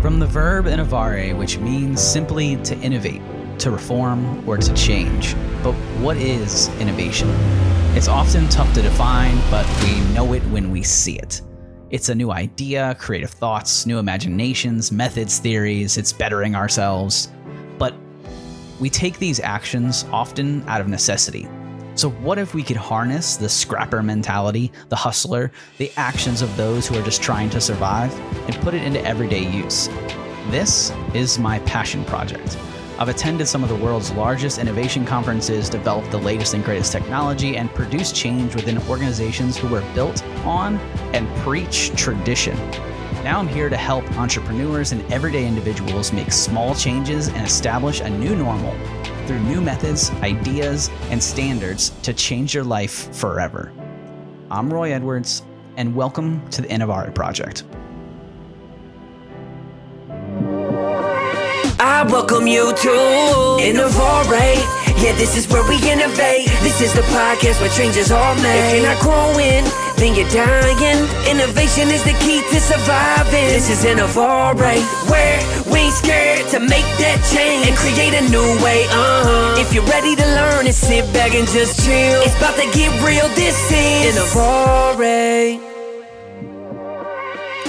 From the verb innovare, which means simply to innovate, to reform, or to change. But what is innovation? It's often tough to define, but we know it when we see it. It's a new idea, creative thoughts, new imaginations, methods, theories, it's bettering ourselves. But we take these actions often out of necessity. So, what if we could harness the scrapper mentality, the hustler, the actions of those who are just trying to survive, and put it into everyday use? This is my passion project. I've attended some of the world's largest innovation conferences, developed the latest and greatest technology, and produced change within organizations who were built on and preach tradition. Now I'm here to help entrepreneurs and everyday individuals make small changes and establish a new normal through new methods, ideas, and standards to change your life forever. I'm Roy Edwards, and welcome to the Innovare Project. I welcome you to Innovare. Yeah, this is where we innovate. This is the podcast where changes are made. If you're not growing, then you're dying. Innovation is the key to surviving. This is Innovare, where we ain't scared to make that change and create a new way. Uh huh. If you're ready to learn and sit back and just chill, it's about to get real. This is Innovare.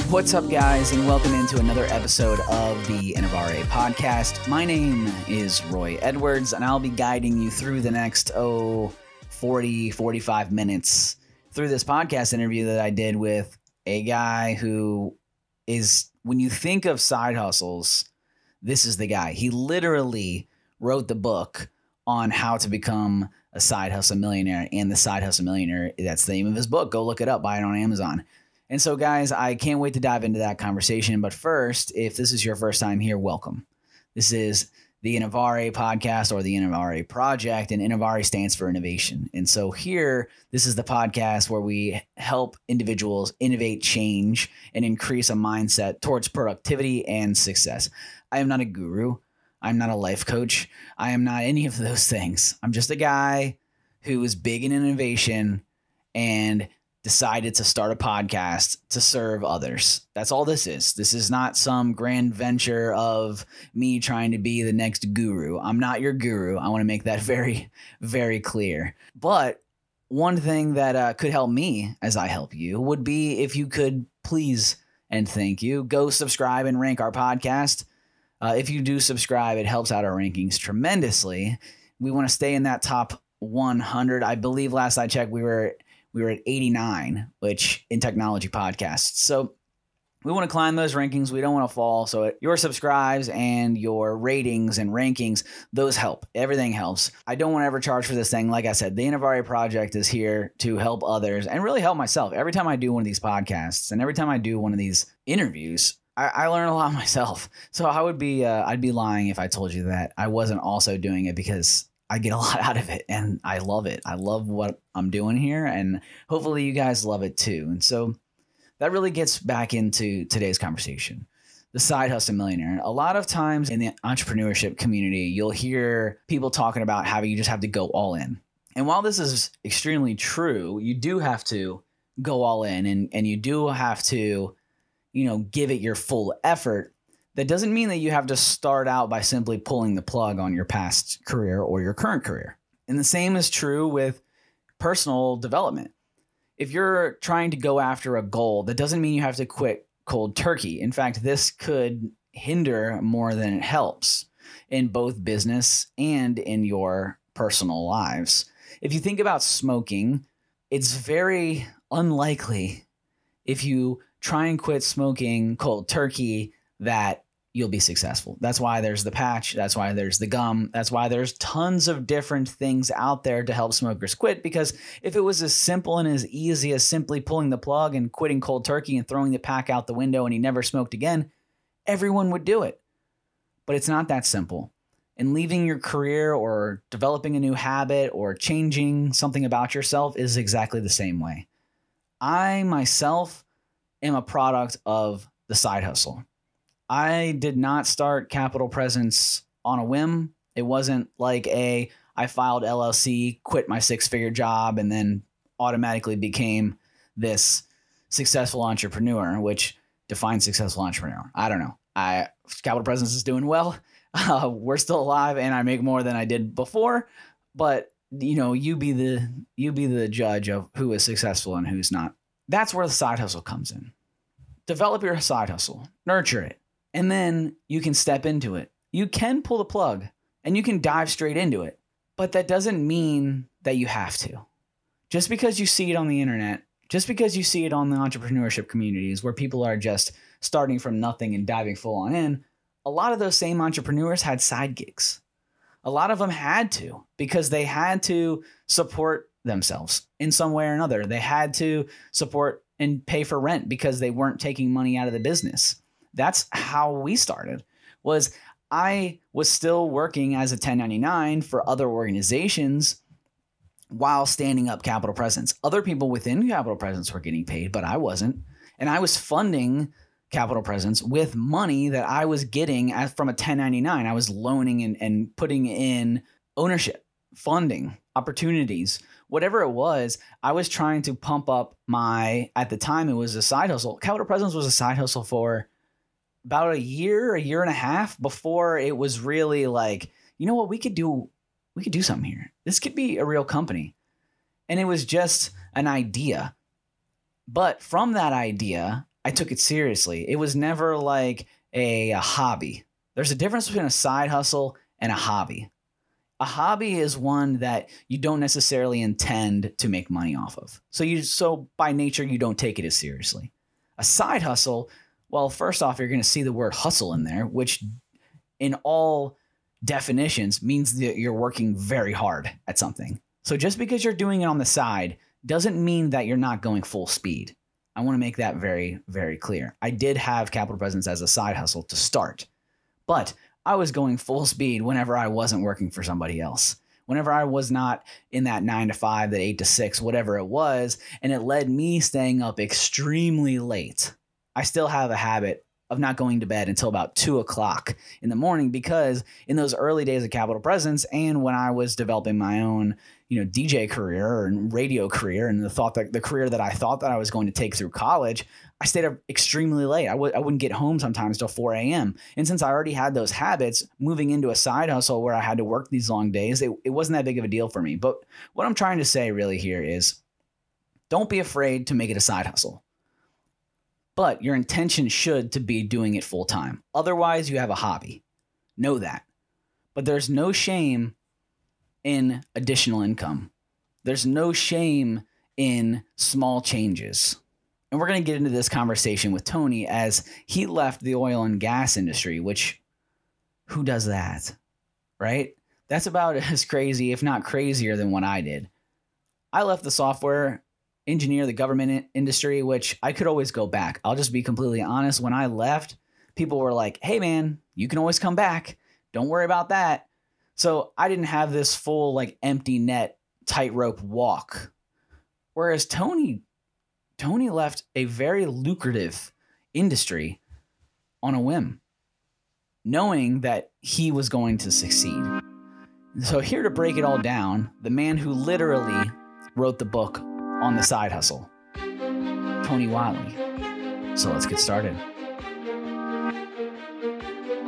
What's up, guys, and welcome into another episode of the Innovare podcast. My name is Roy Edwards, and I'll be guiding you through the next, oh, 40, 45 minutes through this podcast interview that I did with a guy who is, when you think of side hustles, this is the guy. He literally wrote the book on how to become a side hustle millionaire and the side hustle millionaire. That's the name of his book. Go look it up, buy it on Amazon. And so, guys, I can't wait to dive into that conversation. But first, if this is your first time here, welcome. This is the Innovare podcast or the Innovare project, and Innovare stands for innovation. And so, here, this is the podcast where we help individuals innovate, change, and increase a mindset towards productivity and success. I am not a guru. I'm not a life coach. I am not any of those things. I'm just a guy who is big in innovation and decided to start a podcast to serve others. That's all this is. This is not some grand venture of me trying to be the next guru. I'm not your guru. I want to make that very, very clear. But one thing that uh, could help me as I help you would be if you could please and thank you go subscribe and rank our podcast. Uh, if you do subscribe, it helps out our rankings tremendously. We want to stay in that top 100. I believe last I checked, we were we were at 89, which in technology podcasts. So we want to climb those rankings. We don't want to fall. So your subscribes and your ratings and rankings, those help. Everything helps. I don't want to ever charge for this thing. Like I said, the Innovare Project is here to help others and really help myself. Every time I do one of these podcasts and every time I do one of these interviews, I, I learn a lot myself. So I would be, uh, I'd be lying if I told you that I wasn't also doing it because I get a lot out of it and I love it. I love what I'm doing here and hopefully you guys love it too. And so that really gets back into today's conversation. The side hustle millionaire. A lot of times in the entrepreneurship community, you'll hear people talking about how you just have to go all in. And while this is extremely true, you do have to go all in and, and you do have to, you know, give it your full effort that doesn't mean that you have to start out by simply pulling the plug on your past career or your current career. And the same is true with personal development. If you're trying to go after a goal, that doesn't mean you have to quit cold turkey. In fact, this could hinder more than it helps in both business and in your personal lives. If you think about smoking, it's very unlikely if you try and quit smoking cold turkey that you'll be successful. That's why there's the patch. That's why there's the gum. That's why there's tons of different things out there to help smokers quit. Because if it was as simple and as easy as simply pulling the plug and quitting cold turkey and throwing the pack out the window and he never smoked again, everyone would do it. But it's not that simple. And leaving your career or developing a new habit or changing something about yourself is exactly the same way. I myself am a product of the side hustle. I did not start Capital Presence on a whim. It wasn't like a I filed LLC, quit my six figure job, and then automatically became this successful entrepreneur, which defines successful entrepreneur. I don't know. I Capital Presence is doing well. Uh, we're still alive, and I make more than I did before. But you know, you be the you be the judge of who is successful and who's not. That's where the side hustle comes in. Develop your side hustle, nurture it, and then you can step into it. You can pull the plug and you can dive straight into it, but that doesn't mean that you have to. Just because you see it on the internet, just because you see it on the entrepreneurship communities where people are just starting from nothing and diving full on in, a lot of those same entrepreneurs had side gigs. A lot of them had to because they had to support themselves in some way or another. They had to support and pay for rent because they weren't taking money out of the business. That's how we started. Was I was still working as a 1099 for other organizations while standing up Capital Presence. Other people within Capital Presence were getting paid, but I wasn't. And I was funding Capital Presence with money that I was getting from a 1099. I was loaning and, and putting in ownership, funding, opportunities, whatever it was. I was trying to pump up my, at the time, it was a side hustle. Capital Presence was a side hustle for about a year, a year and a half before it was really like, you know what, we could do, we could do something here. This could be a real company. And it was just an idea. But from that idea, I took it seriously. It was never like a, a hobby. There's a difference between a side hustle and a hobby. A hobby is one that you don't necessarily intend to make money off of. So you so by nature you don't take it as seriously. A side hustle, well, first off, you're going to see the word hustle in there, which in all definitions means that you're working very hard at something. So just because you're doing it on the side doesn't mean that you're not going full speed. I want to make that very, very clear. I did have Capital Presence as a side hustle to start, but I was going full speed whenever I wasn't working for somebody else. Whenever I was not in that nine to five, that eight to six, whatever it was, and it led me staying up extremely late. I still have a habit of not going to bed until about two o'clock in the morning because in those early days of Capital Presence and when I was developing my own, you know, DJ career and radio career and the thought that the career that I thought that I was going to take through college, I stayed up extremely late. I w- I wouldn't get home sometimes till 4 a.m. And since I already had those habits, moving into a side hustle where I had to work these long days, it, it wasn't that big of a deal for me. But what I'm trying to say really here is don't be afraid to make it a side hustle but your intention should to be doing it full time. Otherwise, you have a hobby. Know that. But there's no shame in additional income. There's no shame in small changes. And we're going to get into this conversation with Tony as he left the oil and gas industry, which who does that? Right? That's about as crazy, if not crazier, than what I did. I left the software engineer the government industry, which I could always go back. I'll just be completely honest. When I left, people were like, hey, man, you can always come back. Don't worry about that. So I didn't have this full, like, empty net tightrope walk. Whereas Tony, Tony left a very lucrative industry on a whim, knowing that he was going to succeed. So, here to break it all down, the man who literally wrote the book on the side hustle. Tony Whatley. So let's get started.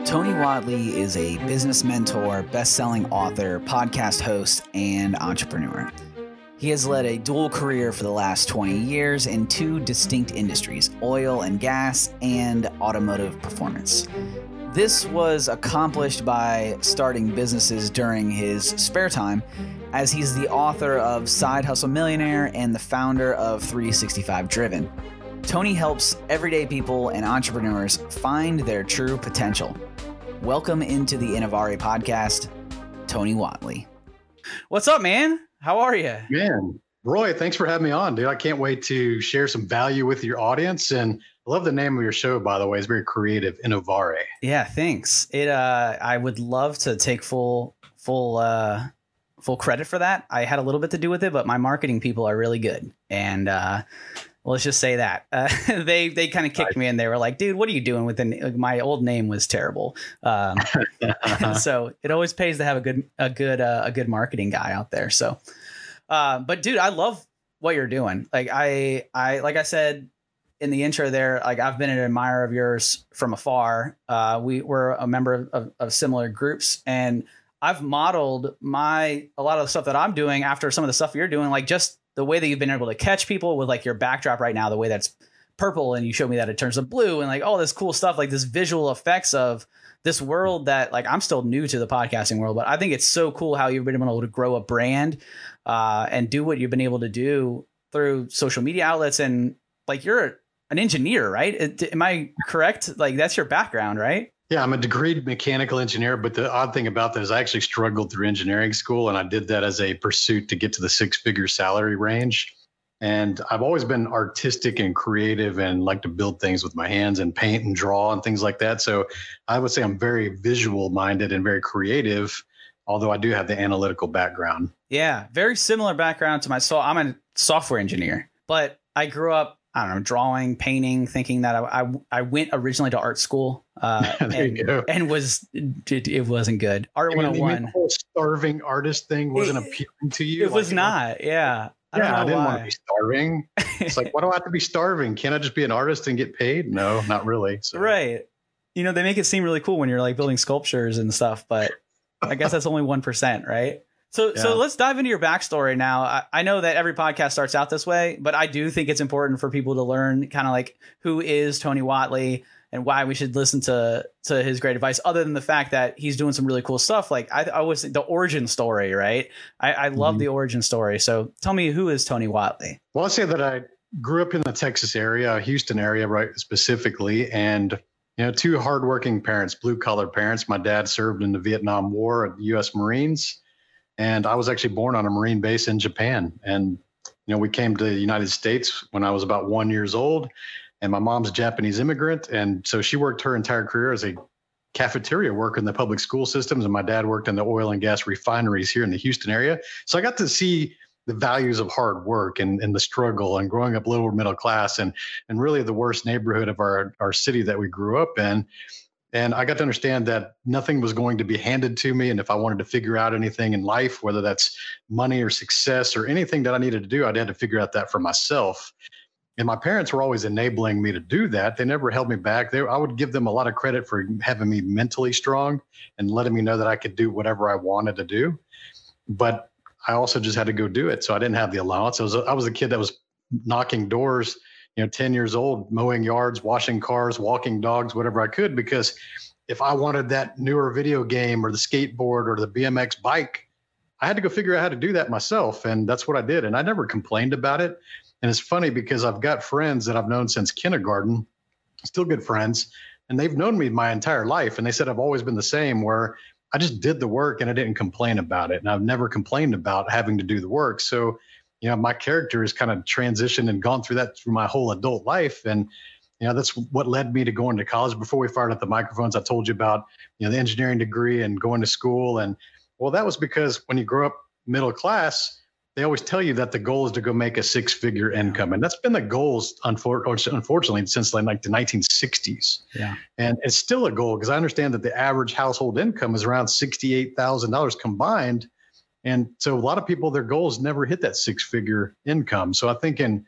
Tony Whatley is a business mentor, best selling author, podcast host, and entrepreneur. He has led a dual career for the last 20 years in two distinct industries oil and gas and automotive performance. This was accomplished by starting businesses during his spare time as he's the author of Side Hustle Millionaire and the founder of 365 Driven. Tony helps everyday people and entrepreneurs find their true potential. Welcome into the Innovare podcast, Tony Whatley. What's up, man? How are you? Man, Roy, thanks for having me on, dude. I can't wait to share some value with your audience. And I love the name of your show, by the way. It's very creative, Innovare. Yeah, thanks. It uh I would love to take full full uh full credit for that. I had a little bit to do with it, but my marketing people are really good. And uh, well, let's just say that uh, they they kind of kicked me and they were like, "Dude, what are you doing with the my old name was terrible." Um, so it always pays to have a good a good uh, a good marketing guy out there. So, uh, but dude, I love what you're doing. Like I I like I said in the intro there, like I've been an admirer of yours from afar. Uh, we were a member of, of similar groups, and I've modeled my a lot of the stuff that I'm doing after some of the stuff you're doing, like just the way that you've been able to catch people with like your backdrop right now, the way that's purple, and you showed me that it turns to blue, and like all this cool stuff, like this visual effects of this world that like I'm still new to the podcasting world, but I think it's so cool how you've been able to grow a brand uh, and do what you've been able to do through social media outlets and like you're an engineer, right? Am I correct? Like that's your background, right? Yeah, I'm a degreed mechanical engineer, but the odd thing about that is I actually struggled through engineering school and I did that as a pursuit to get to the six figure salary range. And I've always been artistic and creative and like to build things with my hands and paint and draw and things like that. So I would say I'm very visual minded and very creative, although I do have the analytical background. Yeah, very similar background to my so I'm a software engineer, but I grew up I don't know, drawing, painting, thinking that I, I, I went originally to art school uh, and, and, was it, it, wasn't good. Art and one. The whole starving artist thing wasn't it, appealing to you. It like, was not. Yeah. I yeah, I didn't why. want to be starving. It's like, why do I have to be starving? Can't I just be an artist and get paid? No, not really. So. Right. You know, they make it seem really cool when you're like building sculptures and stuff, but I guess that's only 1%, right? So, yeah. so let's dive into your backstory now. I, I, know that every podcast starts out this way, but I do think it's important for people to learn kind of like who is Tony Whatley and why we should listen to to his great advice. Other than the fact that he's doing some really cool stuff, like I, I was the origin story, right? I, I love mm-hmm. the origin story. So, tell me who is Tony Whatley Well, I'll say that I grew up in the Texas area, Houston area, right specifically, and you know, two hardworking parents, blue collar parents. My dad served in the Vietnam War at the U.S. Marines and I was actually born on a Marine base in Japan. And, you know, we came to the United States when I was about one years old. And my mom's a Japanese immigrant. And so she worked her entire career as a cafeteria worker in the public school systems. And my dad worked in the oil and gas refineries here in the Houston area. So I got to see the values of hard work and, and the struggle and growing up lower middle class and and really the worst neighborhood of our our city that we grew up in and I got to understand that nothing was going to be handed to me. And if I wanted to figure out anything in life, whether that's money or success or anything that I needed to do, I'd had to figure out that for myself. And my parents were always enabling me to do that. They never held me back. They, I would give them a lot of credit for having me mentally strong and letting me know that I could do whatever I wanted to do. But I also just had to go do it. So I didn't have the allowance. I was I was a kid that was knocking doors you know 10 years old mowing yards washing cars walking dogs whatever i could because if i wanted that newer video game or the skateboard or the bmx bike i had to go figure out how to do that myself and that's what i did and i never complained about it and it's funny because i've got friends that i've known since kindergarten still good friends and they've known me my entire life and they said i've always been the same where i just did the work and i didn't complain about it and i've never complained about having to do the work so you know, my character has kind of transitioned and gone through that through my whole adult life. And, you know, that's what led me to going to college. Before we fired up the microphones, I told you about, you know, the engineering degree and going to school. And well, that was because when you grow up middle class, they always tell you that the goal is to go make a six figure income. And that's been the goals, unfortunately, since like the 1960s. Yeah. And it's still a goal because I understand that the average household income is around $68,000 combined and so a lot of people, their goals never hit that six figure income. So I think in,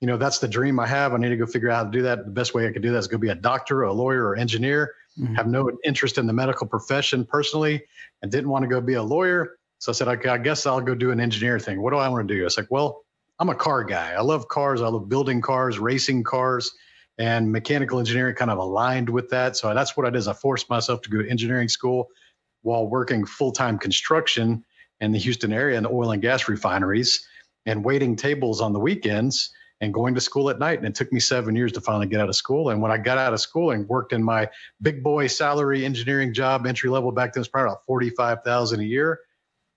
you know, that's the dream I have. I need to go figure out how to do that. The best way I could do that is go be a doctor, a lawyer, or engineer. Mm-hmm. Have no interest in the medical profession personally, and didn't want to go be a lawyer. So I said, okay, I guess I'll go do an engineer thing. What do I want to do? I was like, well, I'm a car guy. I love cars. I love building cars, racing cars, and mechanical engineering kind of aligned with that. So that's what I did. Is I forced myself to go to engineering school while working full time construction in the Houston area in the oil and gas refineries and waiting tables on the weekends and going to school at night. And it took me seven years to finally get out of school. And when I got out of school and worked in my big boy salary engineering job, entry level back then was probably about 45,000 a year.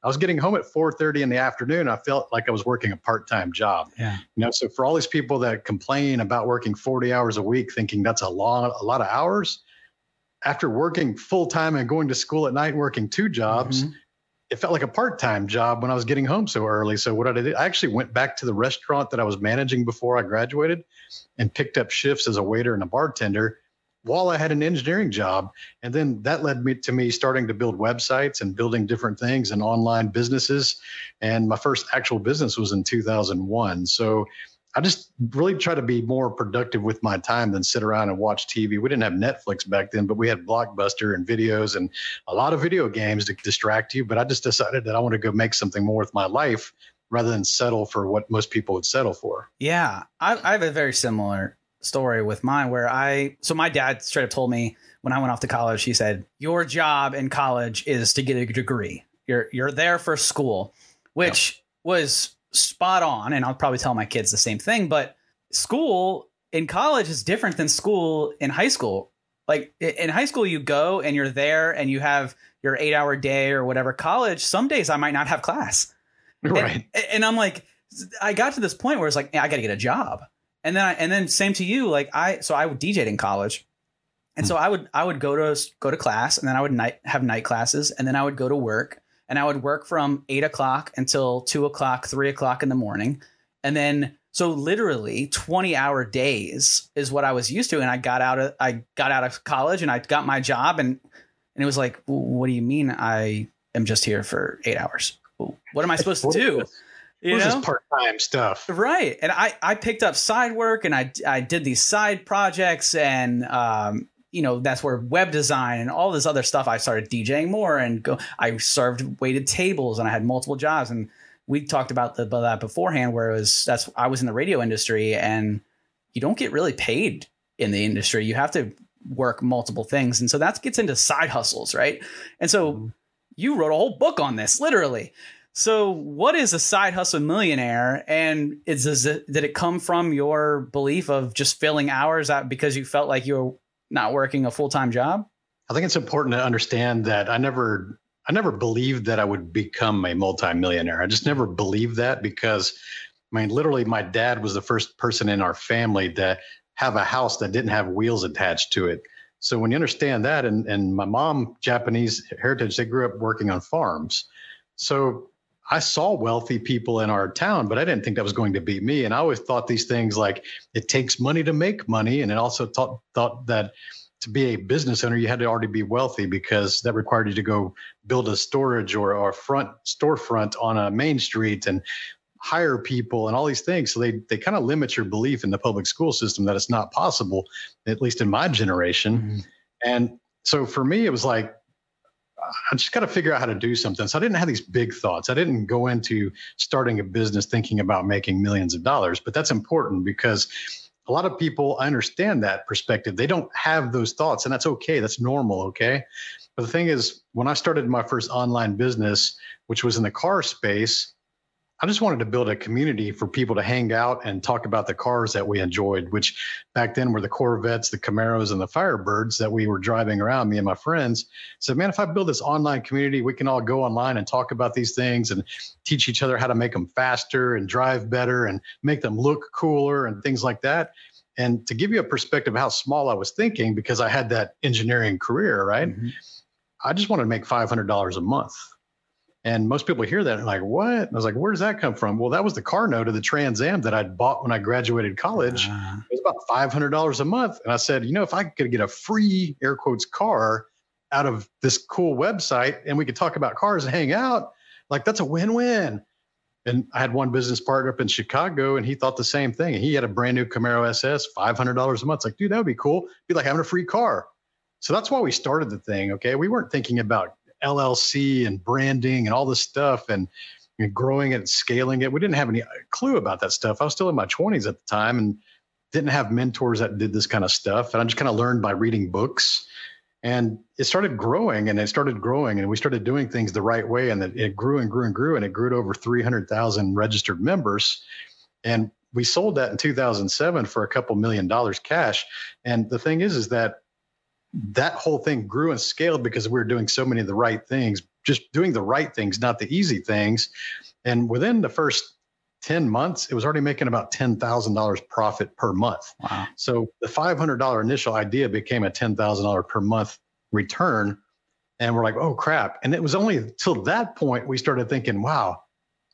I was getting home at 4:30 in the afternoon. I felt like I was working a part-time job. Yeah. You know, so for all these people that complain about working 40 hours a week, thinking that's a long, a lot of hours, after working full time and going to school at night, working two jobs, mm-hmm it felt like a part-time job when I was getting home so early. So what I did, I actually went back to the restaurant that I was managing before I graduated and picked up shifts as a waiter and a bartender while I had an engineering job. And then that led me to me starting to build websites and building different things and online businesses. And my first actual business was in 2001. So I just really try to be more productive with my time than sit around and watch TV. We didn't have Netflix back then, but we had Blockbuster and videos and a lot of video games to distract you. But I just decided that I want to go make something more with my life rather than settle for what most people would settle for. Yeah, I, I have a very similar story with mine where I so my dad straight up told me when I went off to college, he said, Your job in college is to get a degree. You're you're there for school, which was spot on. And I'll probably tell my kids the same thing, but school in college is different than school in high school. Like in high school, you go and you're there and you have your eight hour day or whatever. College, some days I might not have class. Right. And, and I'm like, I got to this point where it's like, I got to get a job. And then, I, and then same to you. Like I, so I would DJ in college. And so I would, I would go to, go to class and then I would night, have night classes and then I would go to work and I would work from eight o'clock until two o'clock, three o'clock in the morning. And then, so literally 20 hour days is what I was used to. And I got out of, I got out of college and I got my job and, and it was like, what do you mean I am just here for eight hours? What am I supposed to do? You know? This part-time stuff, right? And I I picked up side work and I I did these side projects and um you know that's where web design and all this other stuff I started DJing more and go I served waited tables and I had multiple jobs and we talked about, the, that beforehand where it was that's I was in the radio industry and you don't get really paid in the industry you have to work multiple things and so that gets into side hustles right and so mm-hmm. you wrote a whole book on this literally so, what is a side hustle millionaire? And is, it, did it come from your belief of just filling hours out because you felt like you were not working a full time job? I think it's important to understand that I never, I never believed that I would become a multimillionaire. I just never believed that because, I mean, literally, my dad was the first person in our family to have a house that didn't have wheels attached to it. So when you understand that, and and my mom, Japanese heritage, they grew up working on farms. So I saw wealthy people in our town, but I didn't think that was going to be me. And I always thought these things like it takes money to make money. And it also thought, thought that to be a business owner, you had to already be wealthy because that required you to go build a storage or, or a front storefront on a main street and hire people and all these things. So they they kind of limit your belief in the public school system that it's not possible, at least in my generation. Mm-hmm. And so for me, it was like I just got to figure out how to do something. So I didn't have these big thoughts. I didn't go into starting a business thinking about making millions of dollars, but that's important because a lot of people I understand that perspective. They don't have those thoughts, and that's okay. That's normal. Okay. But the thing is, when I started my first online business, which was in the car space, I just wanted to build a community for people to hang out and talk about the cars that we enjoyed, which back then were the Corvettes, the Camaros, and the Firebirds that we were driving around, me and my friends. Said, man, if I build this online community, we can all go online and talk about these things and teach each other how to make them faster and drive better and make them look cooler and things like that. And to give you a perspective of how small I was thinking, because I had that engineering career, right? Mm-hmm. I just wanted to make $500 a month and most people hear that and like, what? And I was like, where does that come from? Well, that was the car note of the Trans Am that I'd bought when I graduated college. Uh, it was about $500 a month. And I said, you know, if I could get a free air quotes car out of this cool website and we could talk about cars and hang out, like that's a win win. And I had one business partner up in Chicago and he thought the same thing. He had a brand new Camaro SS, $500 a month. It's like, dude, that would be cool. Be like having a free car. So that's why we started the thing. Okay. We weren't thinking about LLC and branding and all this stuff and, and growing it and scaling it. We didn't have any uh, clue about that stuff. I was still in my 20s at the time and didn't have mentors that did this kind of stuff. And I just kind of learned by reading books. And it started growing and it started growing and we started doing things the right way. And it grew and grew and grew and it grew to over 300,000 registered members. And we sold that in 2007 for a couple million dollars cash. And the thing is, is that that whole thing grew and scaled because we were doing so many of the right things, just doing the right things, not the easy things. And within the first 10 months, it was already making about $10,000 profit per month. Wow. So the $500 initial idea became a $10,000 per month return. And we're like, oh crap. And it was only till that point we started thinking, wow,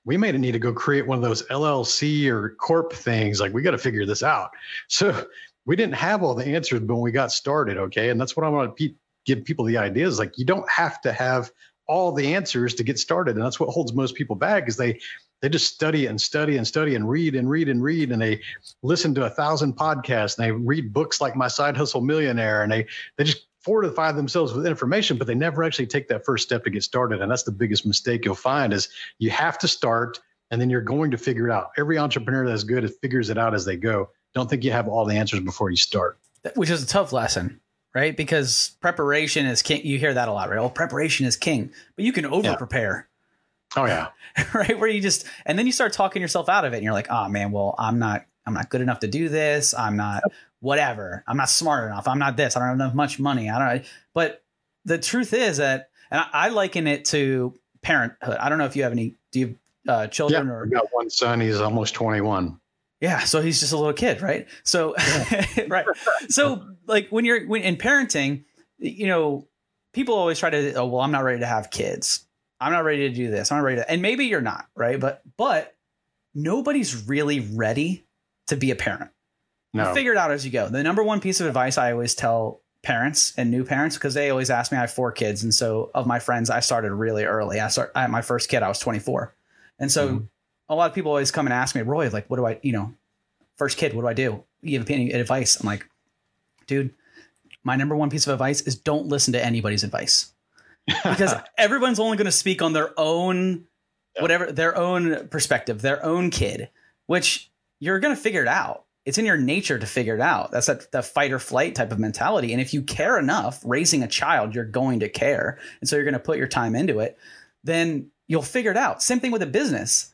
we may need to go create one of those LLC or corp things. Like we got to figure this out. So we didn't have all the answers when we got started. Okay. And that's what I want to pe- give people the idea is like, you don't have to have all the answers to get started. And that's what holds most people back is they, they just study and study and study and read and read and read and they listen to a thousand podcasts and they read books like my side hustle millionaire and they they just fortify themselves with information but they never actually take that first step to get started and that's the biggest mistake you'll find is you have to start and then you're going to figure it out every entrepreneur that's good figures it out as they go don't think you have all the answers before you start which is a tough lesson right because preparation is king you hear that a lot right oh preparation is king but you can over prepare Oh yeah. right. Where you just and then you start talking yourself out of it and you're like, oh man, well, I'm not I'm not good enough to do this. I'm not whatever. I'm not smart enough. I'm not this. I don't have enough much money. I don't. But the truth is that and I, I liken it to parenthood. I don't know if you have any do you uh, children yeah, or I got one son, he's almost 21. Yeah, so he's just a little kid, right? So yeah. right. So like when you're when in parenting, you know, people always try to oh well, I'm not ready to have kids I'm not ready to do this. I'm not ready to, and maybe you're not, right? But but nobody's really ready to be a parent. No. You figure it out as you go. The number one piece of advice I always tell parents and new parents because they always ask me. I have four kids, and so of my friends, I started really early. I start I had my first kid. I was 24, and so mm-hmm. A lot of people always come and ask me, Roy, like, what do I, you know, first kid, what do I do? You have any advice? I'm like, dude, my number one piece of advice is don't listen to anybody's advice. Because everyone's only going to speak on their own whatever their own perspective their own kid which you're going to figure it out. It's in your nature to figure it out. That's that, that fight or flight type of mentality. And if you care enough raising a child you're going to care. And so you're going to put your time into it then you'll figure it out. Same thing with a business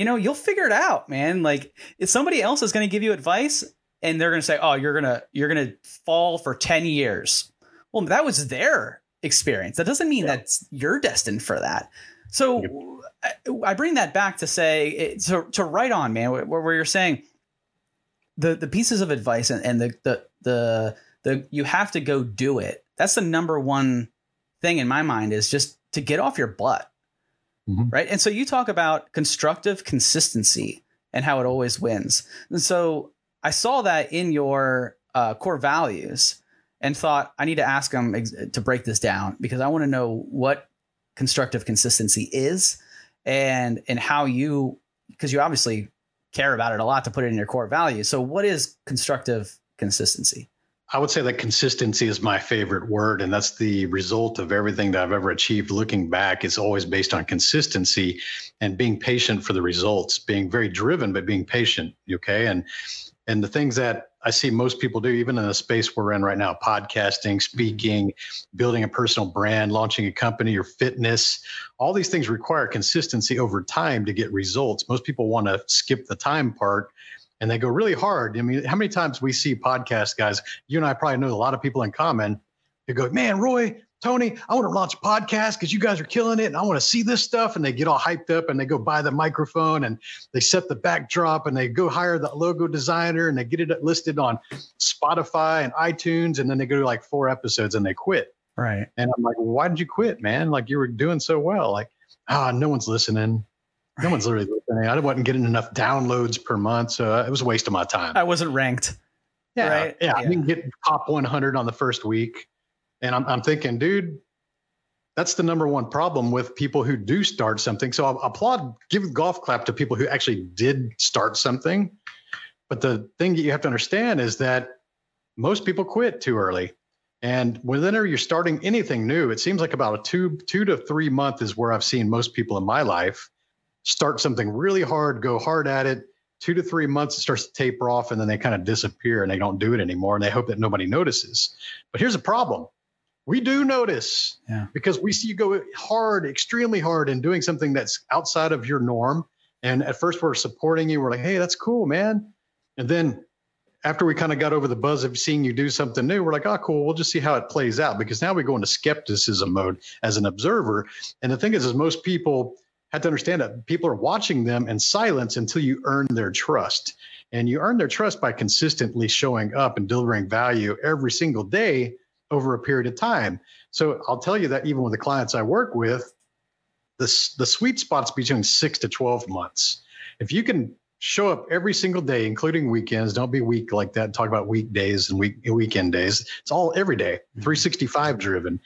you know you'll figure it out man like if somebody else is going to give you advice and they're going to say oh you're going to you're going to fall for 10 years well that was their experience. That doesn't mean yeah. that you're destined for that. So I, I, bring that back to say to to write on, man, where, where you're saying the the pieces of advice and, and the, the the the you have to go do it. That's the number one thing in my mind is just to get off your butt. Mm-hmm. Right. And so you talk about constructive consistency and how it always wins. And so I saw that in your uh, core values and thought I need to ask them ex- to break this down because I want to know what constructive consistency is and and how you because you obviously care about it a lot to put it in your core values. So what is constructive consistency? I would say that consistency is my favorite word, and that's the result of everything that I've ever achieved. Looking back, it's always based on consistency and being patient for the results, being very driven, but being patient. Okay. And and the things that I see most people do, even in the space we're in right now podcasting, speaking, building a personal brand, launching a company or fitness all these things require consistency over time to get results. Most people want to skip the time part and they go really hard. I mean, how many times we see podcast guys, you and I probably know a lot of people in common, they go, Man, Roy, Tony, I want to launch a podcast because you guys are killing it and I want to see this stuff. And they get all hyped up and they go buy the microphone and they set the backdrop and they go hire the logo designer and they get it listed on Spotify and iTunes. And then they go to like four episodes and they quit. Right. And I'm like, why did you quit, man? Like you were doing so well. Like, ah, no one's listening. No one's literally listening. I wasn't getting enough downloads per month. So uh, it was a waste of my time. I wasn't ranked. Yeah. Right? Yeah. yeah. I didn't get top 100 on the first week. And I'm, I'm thinking, dude, that's the number one problem with people who do start something. So I applaud, give golf clap to people who actually did start something. But the thing that you have to understand is that most people quit too early. And whenever you're starting anything new, it seems like about a two, two to three month is where I've seen most people in my life start something really hard, go hard at it. Two to three months, it starts to taper off, and then they kind of disappear and they don't do it anymore. And they hope that nobody notices. But here's a problem we do notice yeah. because we see you go hard, extremely hard in doing something that's outside of your norm. And at first we're supporting you. We're like, hey, that's cool, man. And then after we kind of got over the buzz of seeing you do something new, we're like, oh, cool. We'll just see how it plays out because now we go into skepticism mode as an observer. And the thing is, is most people have to understand that people are watching them in silence until you earn their trust. And you earn their trust by consistently showing up and delivering value every single day over a period of time. So I'll tell you that even with the clients I work with, the, the sweet spot's between six to 12 months. If you can show up every single day, including weekends, don't be weak like that. Talk about weekdays and week, weekend days. It's all every day, mm-hmm. 365 driven.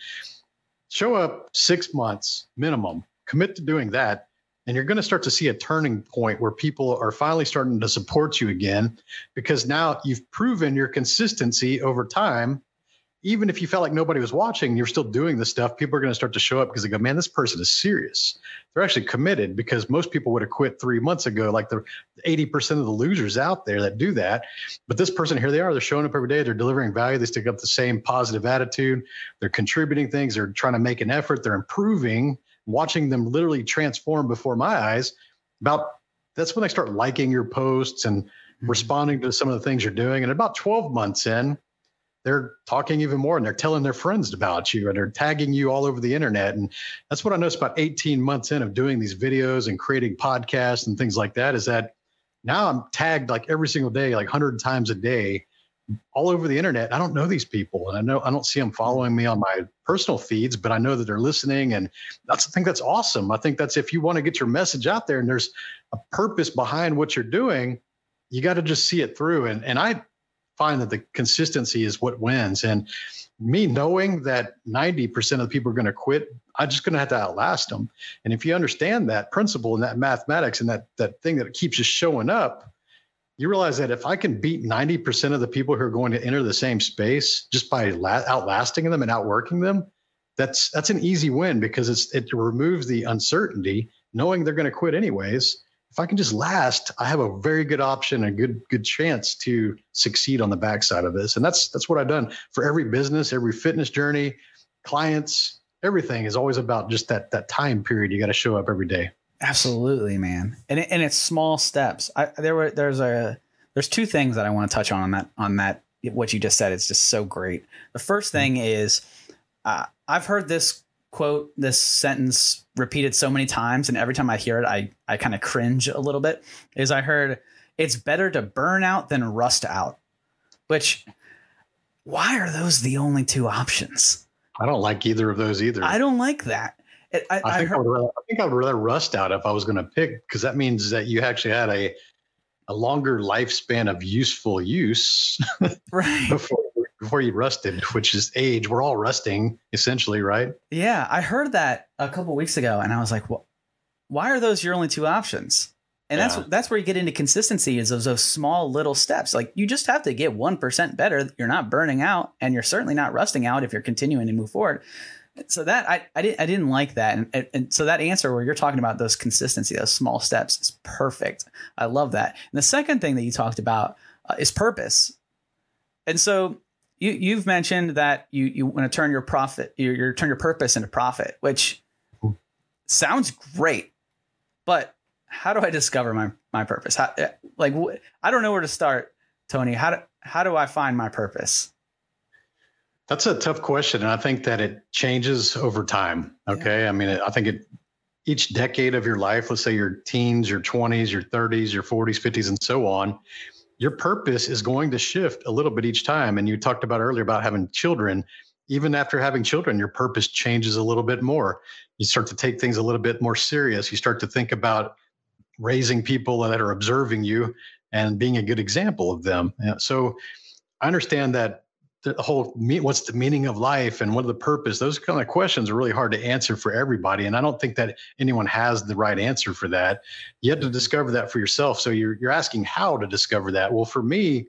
Show up six months minimum, commit to doing that. And you're going to start to see a turning point where people are finally starting to support you again because now you've proven your consistency over time even if you felt like nobody was watching, you're still doing this stuff, people are going to start to show up because they go, man, this person is serious. They're actually committed because most people would have quit three months ago, like the 80% of the losers out there that do that. But this person, here they are, they're showing up every day, they're delivering value, they stick up the same positive attitude, they're contributing things, they're trying to make an effort, they're improving, watching them literally transform before my eyes. About that's when I start liking your posts and mm-hmm. responding to some of the things you're doing. And about 12 months in, they're talking even more and they're telling their friends about you and they're tagging you all over the internet. And that's what I noticed about 18 months in of doing these videos and creating podcasts and things like that is that now I'm tagged like every single day, like 100 times a day, all over the internet. I don't know these people and I know I don't see them following me on my personal feeds, but I know that they're listening. And that's I think that's awesome. I think that's if you want to get your message out there and there's a purpose behind what you're doing, you got to just see it through. And and I find that the consistency is what wins. And me knowing that 90% of the people are going to quit, I'm just going to have to outlast them. And if you understand that principle and that mathematics and that that thing that keeps you showing up, you realize that if I can beat 90% of the people who are going to enter the same space just by la- outlasting them and outworking them, that's that's an easy win because it's it removes the uncertainty, knowing they're going to quit anyways if I can just last, I have a very good option, a good good chance to succeed on the backside of this. And that's that's what I've done for every business, every fitness journey, clients, everything is always about just that that time period. You got to show up every day. Absolutely, man. And it, and it's small steps. I, there were there's a there's two things that I want to touch on on that on that what you just said. It's just so great. The first thing is uh, I've heard this quote, this sentence repeated so many times, and every time I hear it, I I kind of cringe a little bit. Is I heard it's better to burn out than rust out, which why are those the only two options? I don't like either of those either. I don't like that. I, I, think I, heard, I, would rather, I think I would rather rust out if I was going to pick because that means that you actually had a a longer lifespan of useful use right before before you rusted, which is age. We're all rusting essentially, right? Yeah, I heard that a couple weeks ago, and I was like, "Well, why are those your only two options?" And yeah. that's that's where you get into consistency is those, those small little steps. Like you just have to get one percent better. You're not burning out, and you're certainly not rusting out if you're continuing to move forward. So that I I didn't I didn't like that, and, and so that answer where you're talking about those consistency, those small steps, is perfect. I love that. And the second thing that you talked about uh, is purpose. And so you you've mentioned that you you want to turn your profit you you turn your purpose into profit, which sounds great, but how do I discover my my purpose? How, eh, like I don't know where to start, Tony. How do how do I find my purpose? That's a tough question, and I think that it changes over time. Okay, yeah. I mean, I think it each decade of your life. Let's say your teens, your twenties, your thirties, your forties, fifties, and so on your purpose is going to shift a little bit each time. And you talked about earlier about having children. Even after having children, your purpose changes a little bit more. You start to take things a little bit more serious. You start to think about raising people that are observing you and being a good example of them. So I understand that the whole what's the meaning of life and what are the purpose? Those kind of questions are really hard to answer for everybody and i don't think that anyone has the right answer for that. You have to mm-hmm. discover that for yourself so you're, you're asking how to discover that. Well for me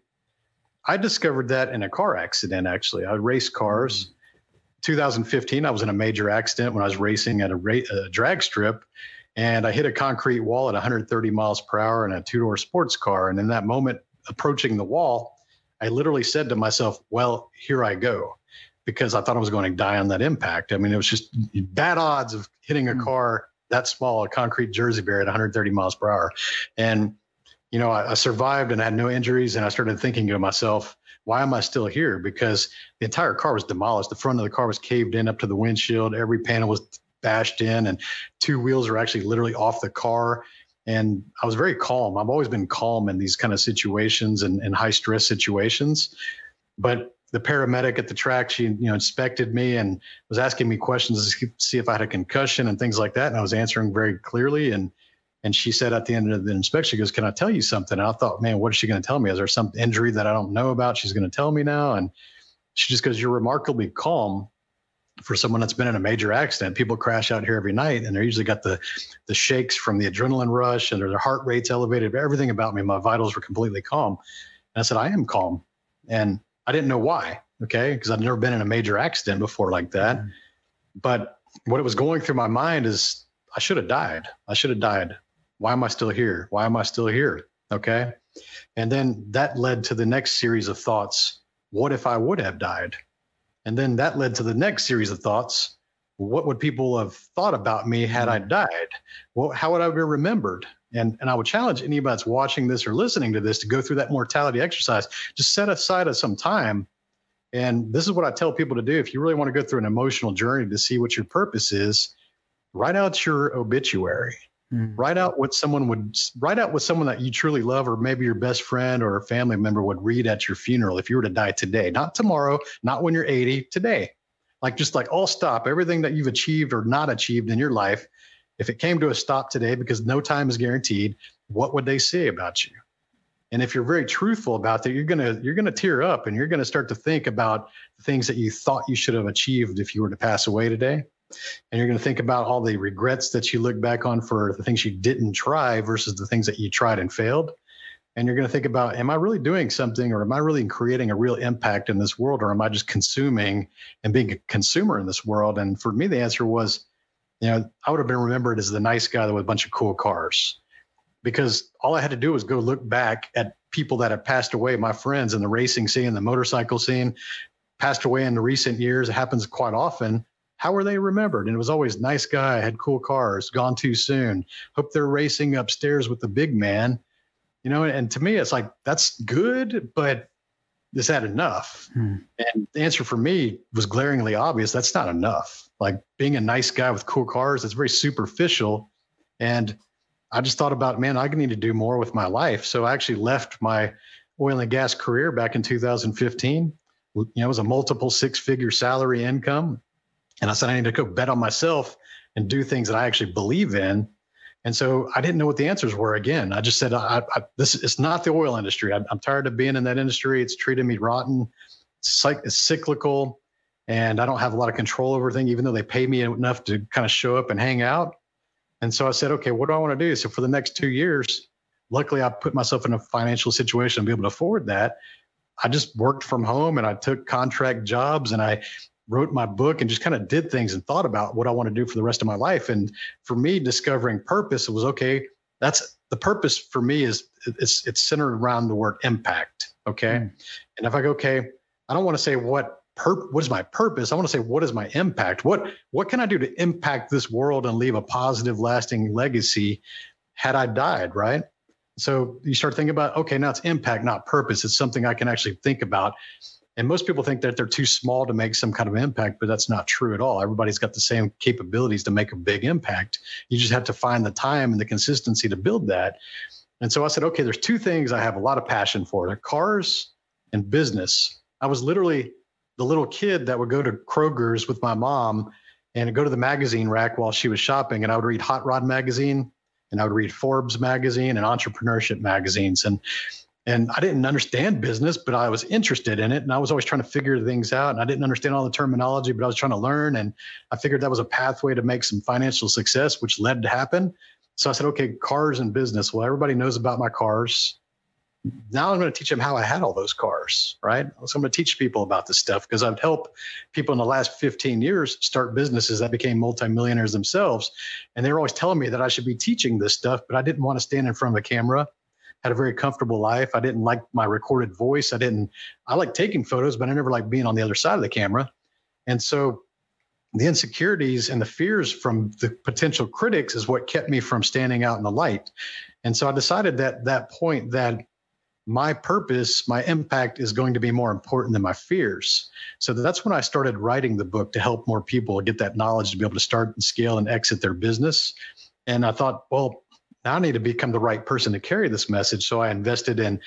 i discovered that in a car accident actually. I raced cars. Mm-hmm. 2015 i was in a major accident when i was racing at a, ra- a drag strip and i hit a concrete wall at 130 miles per hour in a two-door sports car and in that moment approaching the wall I literally said to myself, well, here I go, because I thought I was going to die on that impact. I mean, it was just bad odds of hitting a hmm. car that small, a concrete Jersey barrier at 130 miles per hour. And, you know, I, I survived and had no injuries. And I started thinking to myself, why am I still here? Because the entire car was demolished. The front of the car was caved in up to the windshield. Every panel was bashed in, and two wheels were actually literally off the car and I was very calm. I've always been calm in these kind of situations and, and high stress situations. But the paramedic at the track, she you know inspected me and was asking me questions to see if I had a concussion and things like that. And I was answering very clearly. And and she said at the end of the inspection, she goes, "Can I tell you something?" And I thought, man, what is she going to tell me? Is there some injury that I don't know about? She's going to tell me now. And she just goes, "You're remarkably calm." For someone that's been in a major accident. People crash out here every night, and they're usually got the the shakes from the adrenaline rush, and their heart rate's elevated. Everything about me, my vitals were completely calm. And I said, I am calm, and I didn't know why. Okay, because I've never been in a major accident before like that. Mm-hmm. But what it was going through my mind is, I should have died. I should have died. Why am I still here? Why am I still here? Okay. And then that led to the next series of thoughts. What if I would have died? And then that led to the next series of thoughts. What would people have thought about me had I mm-hmm. died? Well, how would I be remembered? And, and I would challenge anybody that's watching this or listening to this to go through that mortality exercise. Just set aside some time. And this is what I tell people to do. If you really want to go through an emotional journey to see what your purpose is, write out your obituary. Mm. Write out what someone would write out what someone that you truly love, or maybe your best friend or a family member would read at your funeral if you were to die today, not tomorrow, not when you're 80, today. Like just like all stop everything that you've achieved or not achieved in your life. If it came to a stop today, because no time is guaranteed, what would they say about you? And if you're very truthful about that, you're gonna you're gonna tear up and you're gonna start to think about the things that you thought you should have achieved if you were to pass away today and you're going to think about all the regrets that you look back on for the things you didn't try versus the things that you tried and failed. And you're going to think about am i really doing something or am i really creating a real impact in this world or am i just consuming and being a consumer in this world? And for me the answer was you know i would have been remembered as the nice guy with a bunch of cool cars. Because all i had to do was go look back at people that have passed away my friends in the racing scene the motorcycle scene passed away in the recent years. It happens quite often how were they remembered? And it was always nice guy, had cool cars, gone too soon. Hope they're racing upstairs with the big man. You know, and to me, it's like that's good, but is that enough? Hmm. And the answer for me was glaringly obvious. That's not enough. Like being a nice guy with cool cars, that's very superficial. And I just thought about, man, I need to do more with my life. So I actually left my oil and gas career back in 2015. You know, it was a multiple six figure salary income. And I said, I need to go bet on myself and do things that I actually believe in. And so I didn't know what the answers were. Again, I just said, I, I, "This is not the oil industry. I, am tired of being in that industry. It's treating me rotten. It's, like, it's cyclical, and I don't have a lot of control over things, even though they pay me enough to kind of show up and hang out." And so I said, "Okay, what do I want to do?" So for the next two years, luckily I put myself in a financial situation to be able to afford that. I just worked from home and I took contract jobs and I wrote my book and just kind of did things and thought about what I want to do for the rest of my life. And for me, discovering purpose, it was okay. That's the purpose for me is it's it's centered around the word impact. Okay. Mm. And if I go, okay, I don't want to say what pur- what is my purpose. I want to say what is my impact? What what can I do to impact this world and leave a positive, lasting legacy had I died, right? So you start thinking about, okay, now it's impact, not purpose. It's something I can actually think about and most people think that they're too small to make some kind of impact, but that's not true at all. Everybody's got the same capabilities to make a big impact. You just have to find the time and the consistency to build that. And so I said, okay, there's two things I have a lot of passion for they're cars and business. I was literally the little kid that would go to Kroger's with my mom and go to the magazine rack while she was shopping. And I would read Hot Rod magazine and I would read Forbes magazine and entrepreneurship magazines. And and I didn't understand business, but I was interested in it. And I was always trying to figure things out. And I didn't understand all the terminology, but I was trying to learn. And I figured that was a pathway to make some financial success, which led to happen. So I said, okay, cars and business. Well, everybody knows about my cars. Now I'm going to teach them how I had all those cars, right? So I'm going to teach people about this stuff because I've helped people in the last 15 years start businesses that became multimillionaires themselves. And they were always telling me that I should be teaching this stuff, but I didn't want to stand in front of a camera had a very comfortable life. I didn't like my recorded voice. I didn't, I like taking photos, but I never liked being on the other side of the camera. And so the insecurities and the fears from the potential critics is what kept me from standing out in the light. And so I decided that that point that my purpose, my impact is going to be more important than my fears. So that's when I started writing the book to help more people get that knowledge to be able to start and scale and exit their business. And I thought, well, now I need to become the right person to carry this message. So I invested in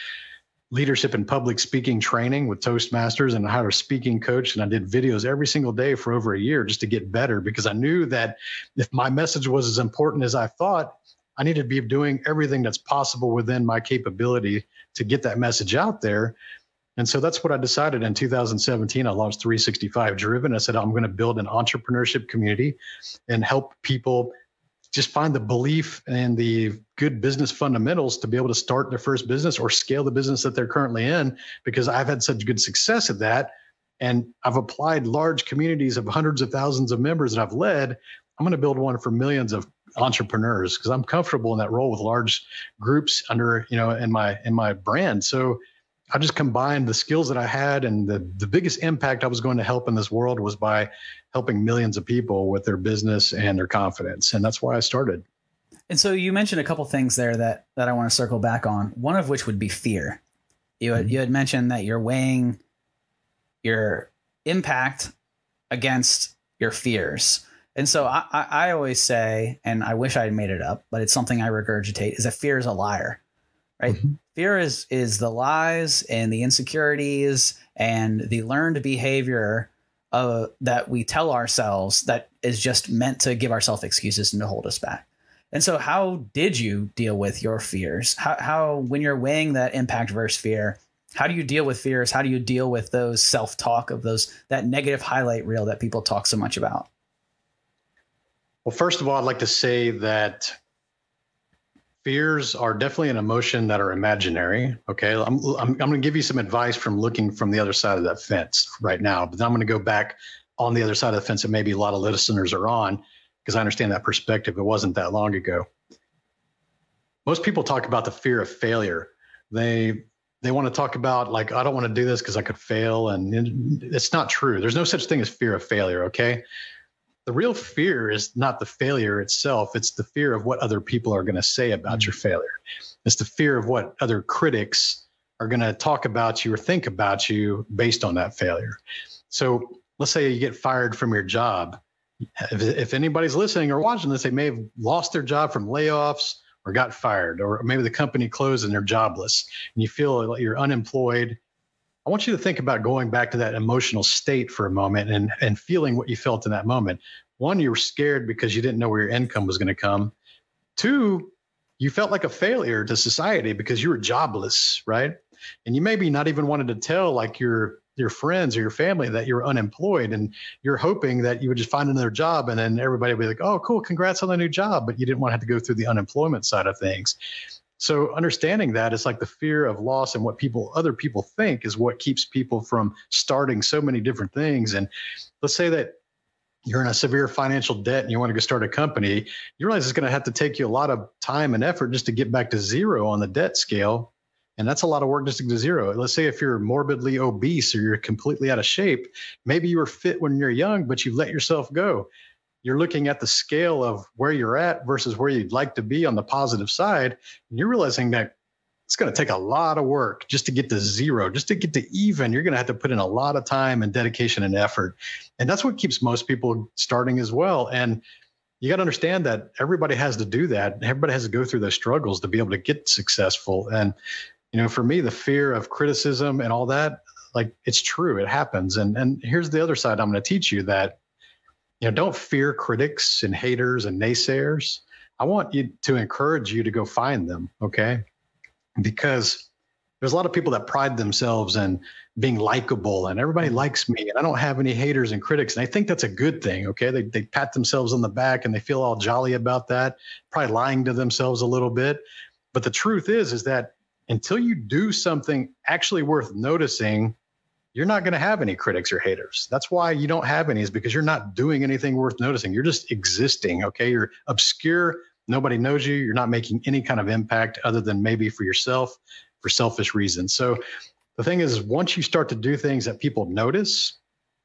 leadership and public speaking training with Toastmasters and I hired a speaking coach. And I did videos every single day for over a year just to get better because I knew that if my message was as important as I thought, I needed to be doing everything that's possible within my capability to get that message out there. And so that's what I decided in 2017. I launched 365 Driven. I said, I'm going to build an entrepreneurship community and help people just find the belief and the good business fundamentals to be able to start their first business or scale the business that they're currently in because I've had such good success at that. And I've applied large communities of hundreds of thousands of members that I've led. I'm going to build one for millions of entrepreneurs because I'm comfortable in that role with large groups under, you know, in my in my brand. So I just combined the skills that I had and the the biggest impact I was going to help in this world was by helping millions of people with their business and their confidence. And that's why I started. And so you mentioned a couple things there that that I want to circle back on. One of which would be fear. You had, mm-hmm. you had mentioned that you're weighing your impact against your fears. And so I, I, I always say, and I wish I had made it up, but it's something I regurgitate, is that fear is a liar right? Mm-hmm. Fear is is the lies and the insecurities and the learned behavior uh, that we tell ourselves that is just meant to give ourselves excuses and to hold us back. And so, how did you deal with your fears? How, how when you're weighing that impact versus fear, how do you deal with fears? How do you deal with those self talk of those that negative highlight reel that people talk so much about? Well, first of all, I'd like to say that fears are definitely an emotion that are imaginary. Okay. I'm, I'm, I'm going to give you some advice from looking from the other side of that fence right now, but then I'm going to go back on the other side of the fence that maybe a lot of listeners are on because I understand that perspective. It wasn't that long ago. Most people talk about the fear of failure. They, they want to talk about like, I don't want to do this because I could fail. And it's not true. There's no such thing as fear of failure. Okay the real fear is not the failure itself. It's the fear of what other people are going to say about mm-hmm. your failure. It's the fear of what other critics are going to talk about you or think about you based on that failure. So let's say you get fired from your job. If, if anybody's listening or watching this they may have lost their job from layoffs or got fired or maybe the company closed and they're jobless and you feel like you're unemployed I want you to think about going back to that emotional state for a moment and, and feeling what you felt in that moment. One, you were scared because you didn't know where your income was going to come. Two, you felt like a failure to society because you were jobless, right? And you maybe not even wanted to tell like your your friends or your family that you're unemployed and you're hoping that you would just find another job and then everybody would be like, oh, cool, congrats on the new job. But you didn't want to have to go through the unemployment side of things. So understanding that is like the fear of loss and what people other people think is what keeps people from starting so many different things. And let's say that you're in a severe financial debt and you want to go start a company, you realize it's going to have to take you a lot of time and effort just to get back to zero on the debt scale. And that's a lot of work just to get to zero. Let's say if you're morbidly obese or you're completely out of shape, maybe you were fit when you're young, but you let yourself go you're looking at the scale of where you're at versus where you'd like to be on the positive side, and you're realizing that it's going to take a lot of work just to get to zero, just to get to even. You're going to have to put in a lot of time and dedication and effort. And that's what keeps most people starting as well. And you got to understand that everybody has to do that. Everybody has to go through those struggles to be able to get successful. And, you know, for me, the fear of criticism and all that, like it's true, it happens. And and here's the other side I'm going to teach you that you know, don't fear critics and haters and naysayers. I want you to encourage you to go find them, okay? Because there's a lot of people that pride themselves in being likable and everybody mm-hmm. likes me and I don't have any haters and critics. And I think that's a good thing, okay? They, they pat themselves on the back and they feel all jolly about that, probably lying to themselves a little bit. But the truth is, is that until you do something actually worth noticing, you're not going to have any critics or haters. That's why you don't have any, is because you're not doing anything worth noticing. You're just existing. Okay. You're obscure. Nobody knows you. You're not making any kind of impact other than maybe for yourself for selfish reasons. So the thing is, once you start to do things that people notice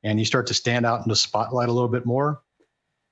and you start to stand out in the spotlight a little bit more,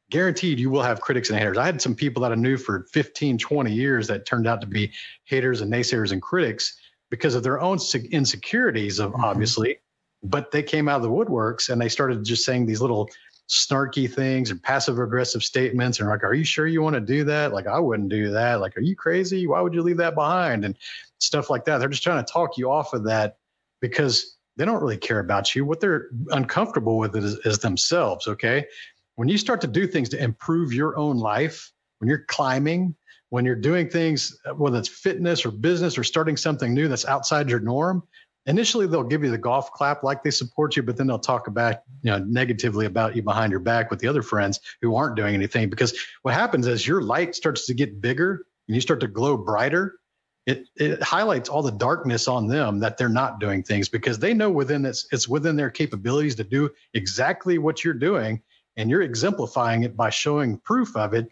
guaranteed you will have critics and haters. I had some people that I knew for 15, 20 years that turned out to be haters and naysayers and critics because of their own insecurities of mm-hmm. obviously but they came out of the woodworks and they started just saying these little snarky things and passive aggressive statements and like are you sure you want to do that? Like i wouldn't do that. Like are you crazy? Why would you leave that behind? And stuff like that. They're just trying to talk you off of that because they don't really care about you. What they're uncomfortable with is, is themselves okay? When you start to do things to improve your own life when you're climbing when you're doing things uh, whether it's fitness or business or starting something new that's outside your norm initially they'll give you the golf clap like they support you, but then they'll talk about, you know, negatively about you behind your back with the other friends who aren't doing anything. Because what happens is your light starts to get bigger and you start to glow brighter. It, it highlights all the darkness on them that they're not doing things because they know within it's it's within their capabilities to do exactly what you're doing and you're exemplifying it by showing proof of it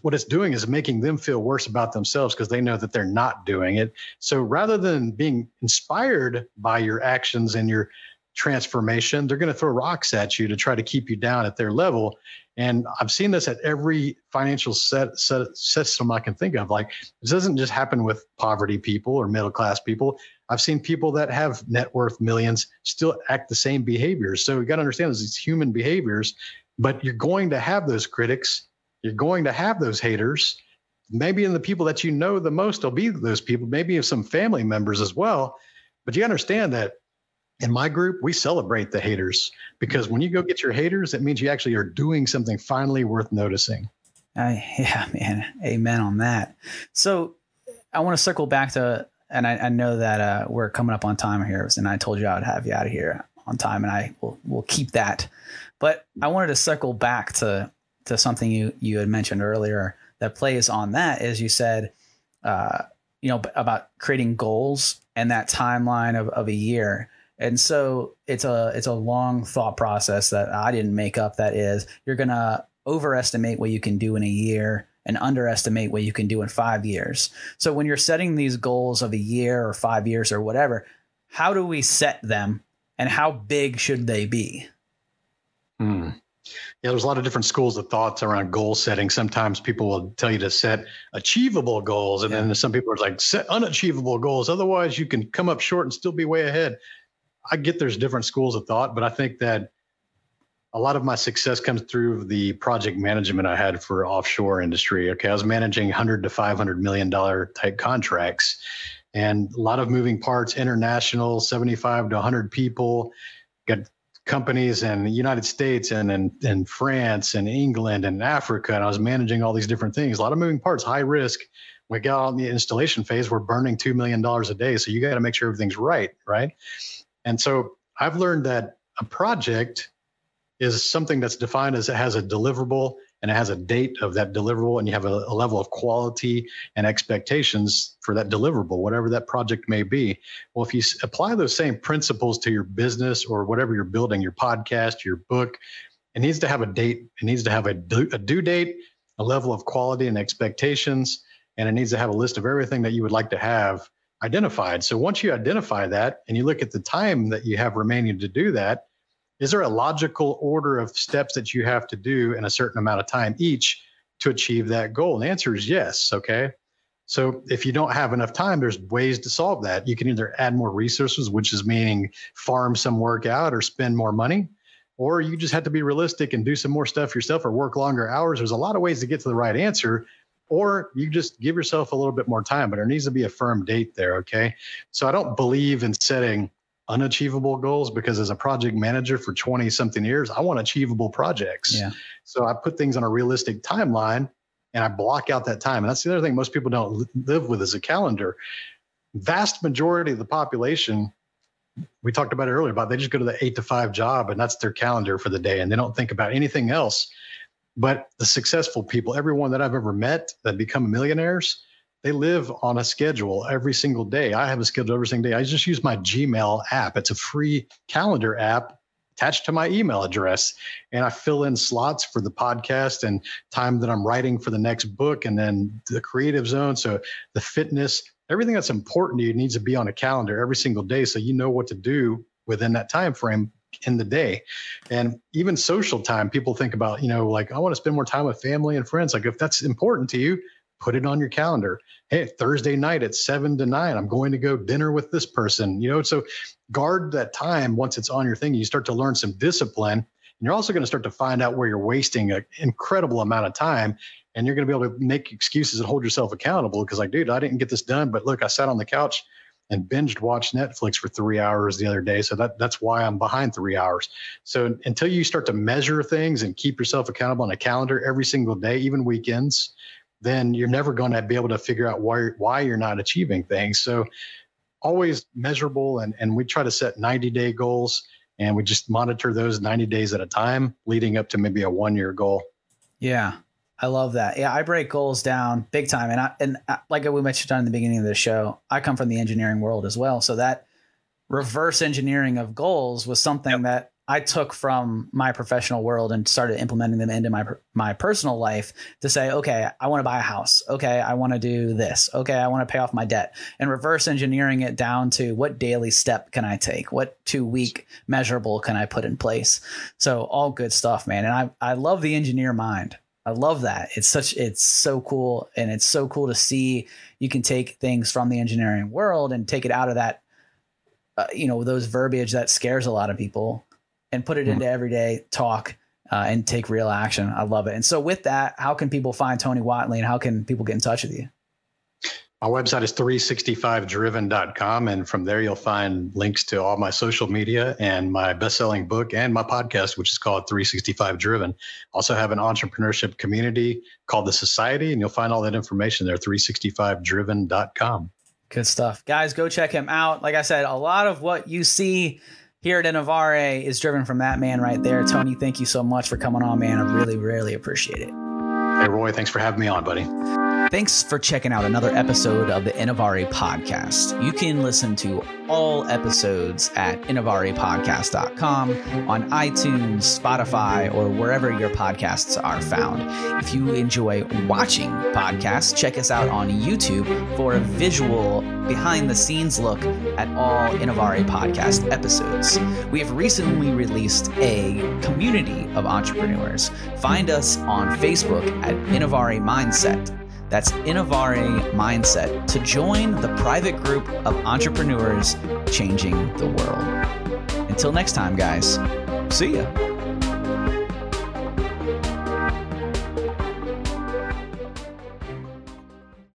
what it's doing is making them feel worse about themselves because they know that they're not doing it. So rather than being inspired by your actions and your transformation, they're going to throw rocks at you to try to keep you down at their level. And I've seen this at every financial set, set system I can think of. Like this doesn't just happen with poverty people or middle class people. I've seen people that have net worth millions still act the same behaviors. So you got to understand there's these human behaviors, but you're going to have those critics you're going to have those haters. Maybe in the people that you know the most will be those people, maybe some family members as well. But you understand that in my group, we celebrate the haters because when you go get your haters, it means you actually are doing something finally worth noticing. Yeah, man. Amen on that. So I want to circle back to, and I, I know that uh, we're coming up on time here, and I told you I would have you out of here on time, and I will will keep that. But I wanted to circle back to to something you you had mentioned earlier that plays on that is you said uh, you know about creating goals and that timeline of, of a year. And so it's a it's a long thought process that i didn't make up that is you're gonna overestimate what you can do in a year and underestimate what you can do in five years. So when you're setting these goals of a year or five years or whatever how do we set them and how big should they be? Hmm. Yeah, there's a lot of different schools of thoughts around goal setting. Sometimes people will tell you to set achievable goals, and yeah. then some people are like, set unachievable goals. Otherwise, you can come up short and still be way ahead. I get there's different schools of thought, but I think that a lot of my success comes through the project management I had for offshore industry. Okay, I was managing 100 to 500 million dollar type contracts, and a lot of moving parts, international, 75 to 100 people. Got companies in the United States and in, in France and England and Africa. And I was managing all these different things, a lot of moving parts, high risk. We got on the installation phase, we're burning $2 million a day. So you got to make sure everything's right. Right. And so I've learned that a project is something that's defined as it has a deliverable and it has a date of that deliverable and you have a, a, level of quality and expectations for that deliverable whatever that project may be. Well if you apply those same principles to your business or whatever you're building your podcast your book it needs to have a date it needs to have a a due date a level of quality and expectations and it needs to have a list of everything that you would like to have identified. So once you identify that and you look at the time that you have remaining to do that is there a logical order of steps that you have to do in a certain amount of time each to achieve that goal? And the answer is yes. Okay. So if you don't have enough time, there's ways to solve that. You can either add more resources, which is meaning farm some work out or spend more money, or you just have to be realistic and do some more stuff yourself or work longer hours. There's a lot of ways to get to the right answer, or you just give yourself a little bit more time, but there needs to be a firm date there. Okay. So I don't believe in setting unachievable goals because as a project manager for 20 something years, I want achievable projects. Yeah. So I put things on a realistic timeline and I block out that time. And that's the other thing most people don't live with is a calendar. Vast majority of the population, we talked about it earlier about they just go to the eight to five job and that's their calendar for the day and they don't think about anything else. But the successful people, everyone that I've ever met that become millionaires, they live on a schedule every single day. I have a schedule every single day. I just use my Gmail app. It's a free calendar app attached to my email address. And I fill in slots for the podcast and time that I'm writing for the next book and then the creative zone. So the fitness, everything that's important to you needs to be on a calendar every single day so you know what to do within that time frame in the day and even social time people think about you know like i want to spend more time with family and friends like if that's important to you put it on your calendar. Hey, Thursday night at seven to nine, I'm going to go dinner with this person. You know, so guard that time once it's on your thing. You start to learn some discipline. And you're also going to start to find out where you're wasting an incredible amount of time. And you're going to be able to make excuses and hold yourself accountable because, like, dude, I didn't get this done, but look, I sat on the couch and binged watched Netflix for three hours the other day. So that that's why I'm behind three hours. So until you start to measure things and keep yourself accountable on a calendar every single day, even weekends, then you're never going to be able to figure out why why you're not achieving things. So always measurable and, and we try to set 90 day goals and we just monitor those 90 days at a time leading up to maybe a one year goal. Yeah. I love that. Yeah, I break goals down big time, and I, and I, like we mentioned on the beginning of the show, I come from the engineering world as well. So that reverse engineering of goals was something yep. that I took from my professional world and started implementing them into my my personal life to say, okay, I want to buy a house. Okay, I want to do this. Okay, I want to pay off my debt. And reverse engineering it down to what daily step can I take? What two week measurable can I put in place? So all good stuff, man. And I I love the engineer mind. I love that. It's such it's so cool and it's so cool to see you can take things from the engineering world and take it out of that uh, you know those verbiage that scares a lot of people and put it mm-hmm. into everyday talk uh, and take real action. I love it. And so, with that, how can people find Tony Whatley and how can people get in touch with you? My website is 365driven.com. And from there, you'll find links to all my social media and my best selling book and my podcast, which is called 365 Driven. Also, have an entrepreneurship community called The Society, and you'll find all that information there, 365driven.com. Good stuff. Guys, go check him out. Like I said, a lot of what you see here at Innovare is driven from that man right there. Tony, thank you so much for coming on, man. I really, really appreciate it. Hey, Roy, thanks for having me on, buddy. Thanks for checking out another episode of the Innovare podcast. You can listen to all episodes at innovarepodcast.com on iTunes, Spotify, or wherever your podcasts are found. If you enjoy watching podcasts, check us out on YouTube for a visual behind the scenes look at all Innovare podcast episodes. We have recently released a community of entrepreneurs. Find us on Facebook at Innovare Mindset. That's Innovare Mindset to join the private group of entrepreneurs changing the world. Until next time, guys, see ya.